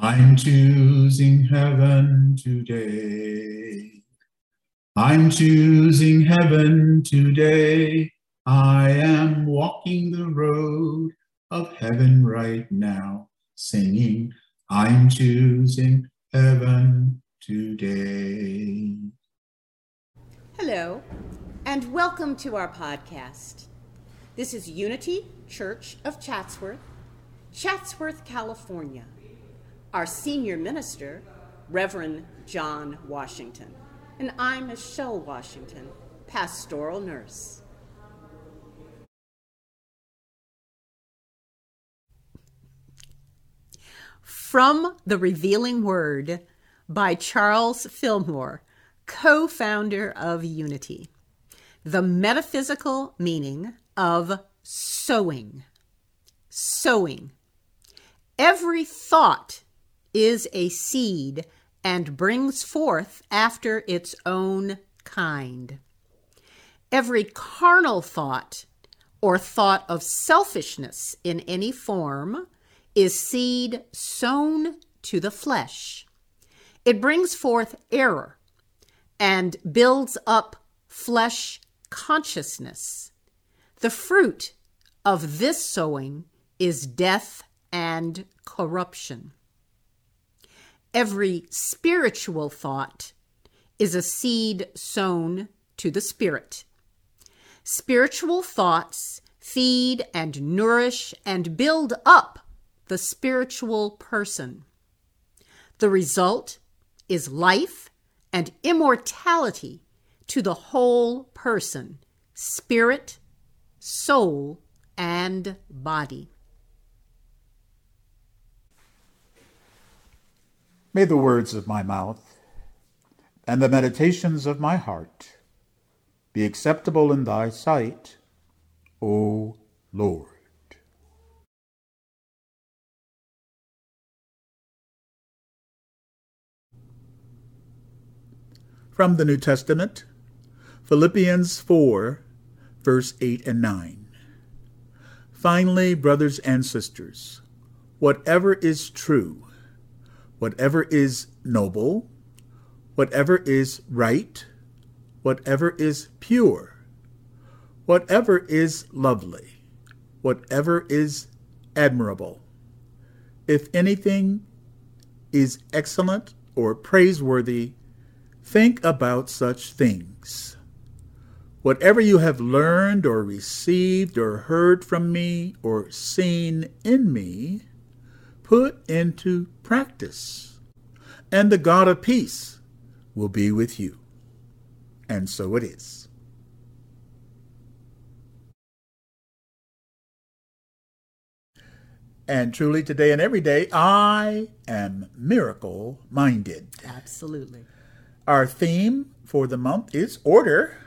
I'm choosing heaven today. I'm choosing heaven today. I am walking the road of heaven right now, singing, I'm choosing heaven today. Hello, and welcome to our podcast. This is Unity Church of Chatsworth, Chatsworth, California. Our senior minister, Reverend John Washington, and I'm Michelle Washington, pastoral nurse. From the Revealing Word by Charles Fillmore, co founder of Unity. The metaphysical meaning of sowing. Sowing. Every thought is a seed and brings forth after its own kind. Every carnal thought or thought of selfishness in any form is seed sown to the flesh. It brings forth error and builds up flesh consciousness. The fruit of this sowing is death and corruption. Every spiritual thought is a seed sown to the spirit. Spiritual thoughts feed and nourish and build up the spiritual person. The result is life and immortality to the whole person, spirit, soul, and body. May the words of my mouth and the meditations of my heart be acceptable in thy sight, O Lord. From the New Testament, Philippians 4, verse 8 and 9. Finally, brothers and sisters, whatever is true, whatever is noble, whatever is right, whatever is pure, whatever is lovely, whatever is admirable, if anything is excellent or praiseworthy, Think about such things. Whatever you have learned or received or heard from me or seen in me, put into practice, and the God of peace will be with you. And so it is. And truly, today and every day, I am miracle minded. Absolutely. Our theme for the month is order.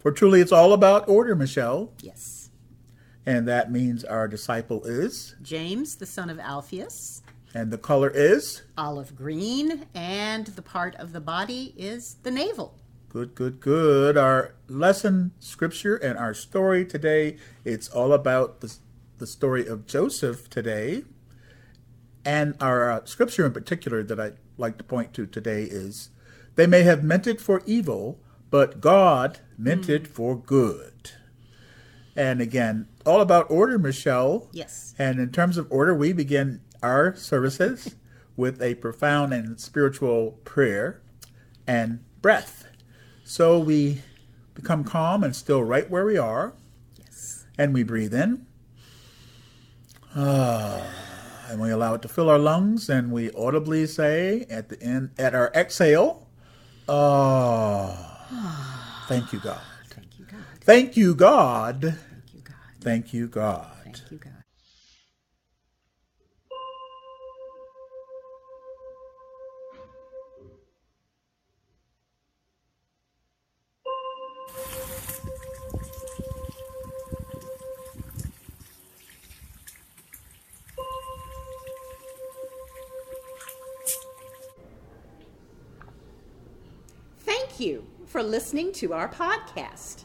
For truly, it's all about order, Michelle. Yes. And that means our disciple is James, the son of Alphaeus. And the color is olive green, and the part of the body is the navel. Good, good, good. Our lesson scripture and our story today, it's all about the, the story of Joseph today. And our uh, scripture in particular that I'd like to point to today is they may have meant it for evil, but God meant mm. it for good. And again, all about order, Michelle. Yes. And in terms of order, we begin our services with a profound and spiritual prayer and breath. So we become calm and still right where we are. Yes. And we breathe in. Ah, and we allow it to fill our lungs and we audibly say at the end at our exhale, Oh, thank you, God. Thank you, God. Thank you, God. Thank you, God. Thank you, God. Thank you, for listening to our podcast.